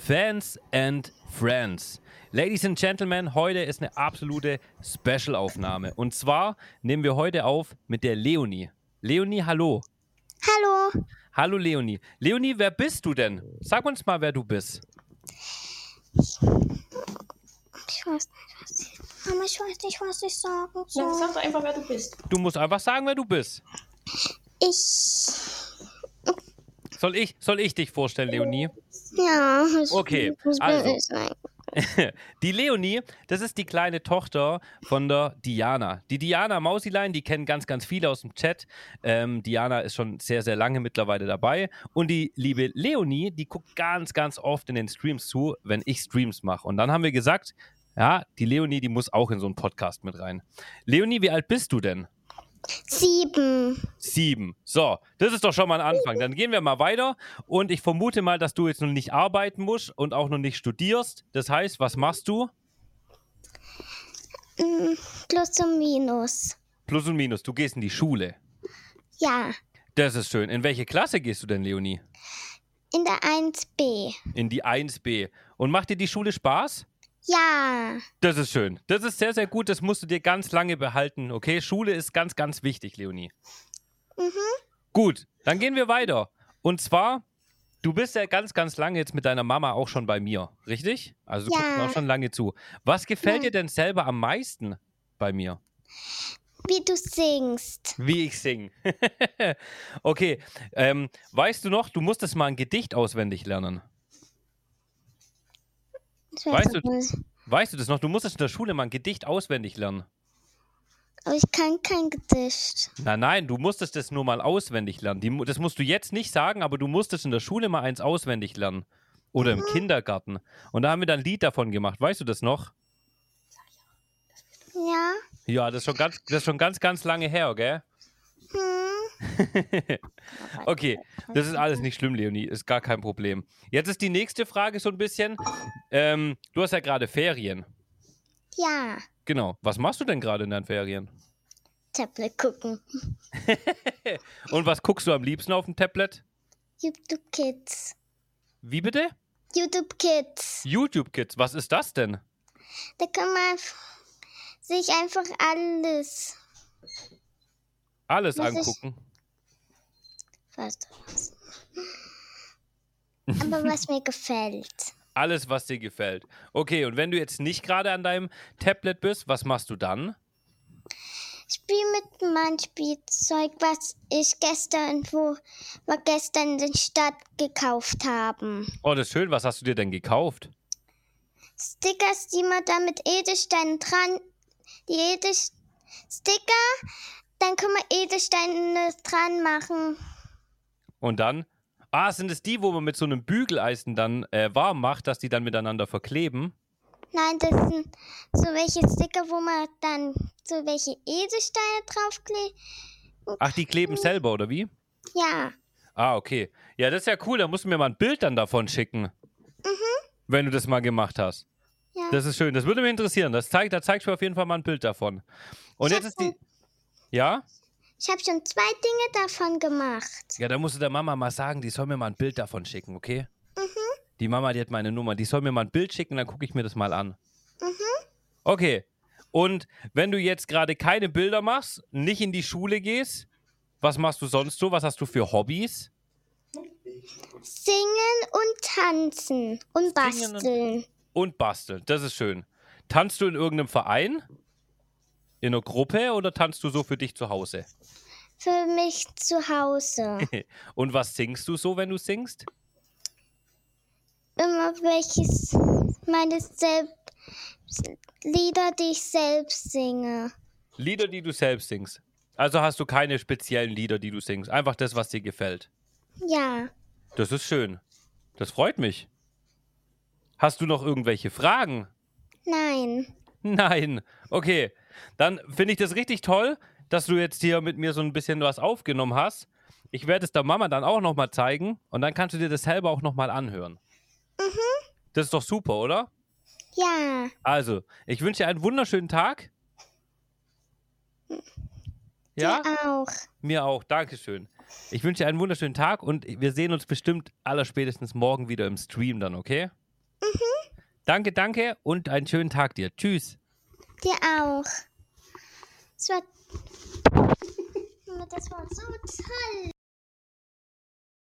Fans and Friends. Ladies and Gentlemen, heute ist eine absolute Special-Aufnahme. Und zwar nehmen wir heute auf mit der Leonie. Leonie, hallo. Hallo. Hallo Leonie. Leonie, wer bist du denn? Sag uns mal, wer du bist. Ich weiß nicht, was ich. Mama, ich weiß nicht, was ich sagen soll. sag doch einfach, wer du bist. Du musst einfach sagen, wer du bist. Ich. Soll ich, soll ich dich vorstellen, Leonie? Ja. Ich, Okay, Ich also. Die Leonie, das ist die kleine Tochter von der Diana. Die Diana Mausilein, die kennen ganz, ganz viele aus dem Chat. Ähm, Diana ist schon sehr, sehr lange mittlerweile dabei. Und die liebe Leonie, die guckt ganz, ganz oft in den Streams zu, wenn ich Streams mache. Und dann haben wir gesagt, ja, die Leonie, die muss auch in so einen Podcast mit rein. Leonie, wie alt bist du denn? Sieben. Sieben. So, das ist doch schon mal ein Anfang. Dann gehen wir mal weiter. Und ich vermute mal, dass du jetzt noch nicht arbeiten musst und auch noch nicht studierst. Das heißt, was machst du? Mm, Plus und Minus. Plus und Minus. Du gehst in die Schule. Ja. Das ist schön. In welche Klasse gehst du denn, Leonie? In der 1b. In die 1b. Und macht dir die Schule Spaß? Ja. Das ist schön. Das ist sehr, sehr gut. Das musst du dir ganz lange behalten. Okay, Schule ist ganz, ganz wichtig, Leonie. Mhm. Gut, dann gehen wir weiter. Und zwar, du bist ja ganz, ganz lange jetzt mit deiner Mama auch schon bei mir, richtig? Also du Ja. guckst mir auch schon lange zu. Was gefällt Ja. dir denn selber am meisten bei mir? Wie du singst. Wie ich singe. okay, ähm, weißt du noch, du musstest mal ein Gedicht auswendig lernen. Weißt weiß du-. Weißt du das noch? Du musstest in der Schule mal ein Gedicht auswendig lernen. Aber ich kann kein Gedicht. Nein, nein, du musstest das nur mal auswendig lernen. Die, das musst du jetzt nicht sagen, aber du musstest in der Schule mal eins auswendig lernen. Oder im Kindergarten. Und da haben wir dann ein Lied davon gemacht. Weißt du das noch? Ja. Ja, das ist schon ganz, das ist schon ganz, ganz lange her, gell? Hm. Okay, das ist alles nicht schlimm, Leonie. Ist gar kein Problem. Jetzt ist die nächste Frage so ein bisschen. Ähm, du hast ja gerade Ferien. Ja. Genau. Was machst du denn gerade in deinen Ferien? Tablet gucken. Und was guckst du am liebsten auf dem Tablet? YouTube Kids. Wie bitte? YouTube Kids. YouTube Kids. Was ist das denn? Da kann man sich einfach alles. Alles Was ich- was. Aber was mir gefällt. Alles, was dir gefällt. Okay, und wenn du jetzt nicht gerade an deinem Tablet bist, was machst du dann? Ich spiele mit meinem Spielzeug, was ich gestern, wo wir gestern in der Stadt gekauft haben. Oh, das ist schön. Was hast du dir denn gekauft? Stickers, die man da mit Edelsteinen dran. Die Edelsteine. Sticker, dann können wir Edelsteine dran machen. Und dann? Ah, sind es die, wo man mit so einem Bügeleisen dann äh, warm macht, dass die dann miteinander verkleben? Nein, das sind so welche Sticker, wo man dann so welche Edelsteine draufklebt. Ach, die kleben selber, oder wie? Ja. Ah, okay. Ja, das ist ja cool. Da musst du mir mal ein Bild dann davon schicken. Wenn du das mal gemacht hast. Ja. Das ist schön. Das würde mich interessieren. Das zeigt, da zeigst du mir auf jeden Fall mal ein Bild davon. Und Ich jetzt ist die. Ja? Ich habe schon zwei Dinge davon gemacht. Ja, da musst du der Mama mal sagen, die soll mir mal ein Bild davon schicken, okay? Die Mama, die hat meine Nummer. Die soll mir mal ein Bild schicken, dann gucke ich mir das mal an. Okay. Und wenn du jetzt gerade keine Bilder machst, nicht in die Schule gehst, was machst du sonst so? Was hast du für Hobbys? Singen und tanzen und Singen und- basteln. Und basteln. Das ist schön. Tanzt du in irgendeinem Verein? In einer Gruppe oder tanzt du so für dich zu Hause? Für mich zu Hause. Und was singst du so, wenn du singst? Immer welches meine selbst Lieder, die ich selbst singe. Lieder, die du selbst singst. Also hast du keine speziellen Lieder, die du singst. Einfach das, was dir gefällt. Ja. Das ist schön. Das freut mich. Hast du noch irgendwelche Fragen? Nein. Nein. Okay. Dann finde ich das richtig toll, dass du jetzt hier mit mir so ein bisschen was aufgenommen hast. Ich werde es der Mama dann auch nochmal zeigen und dann kannst du dir das selber auch nochmal anhören. Das ist doch super, oder? Ja. Also, ich wünsche dir einen wunderschönen Tag. Ja? Dir auch. Mir auch. Dankeschön. Ich wünsche dir einen wunderschönen Tag und wir sehen uns bestimmt allerspätestens morgen wieder im Stream dann, okay? Danke, danke und einen schönen Tag dir. Tschüss. Dir auch. Das war, das war so toll.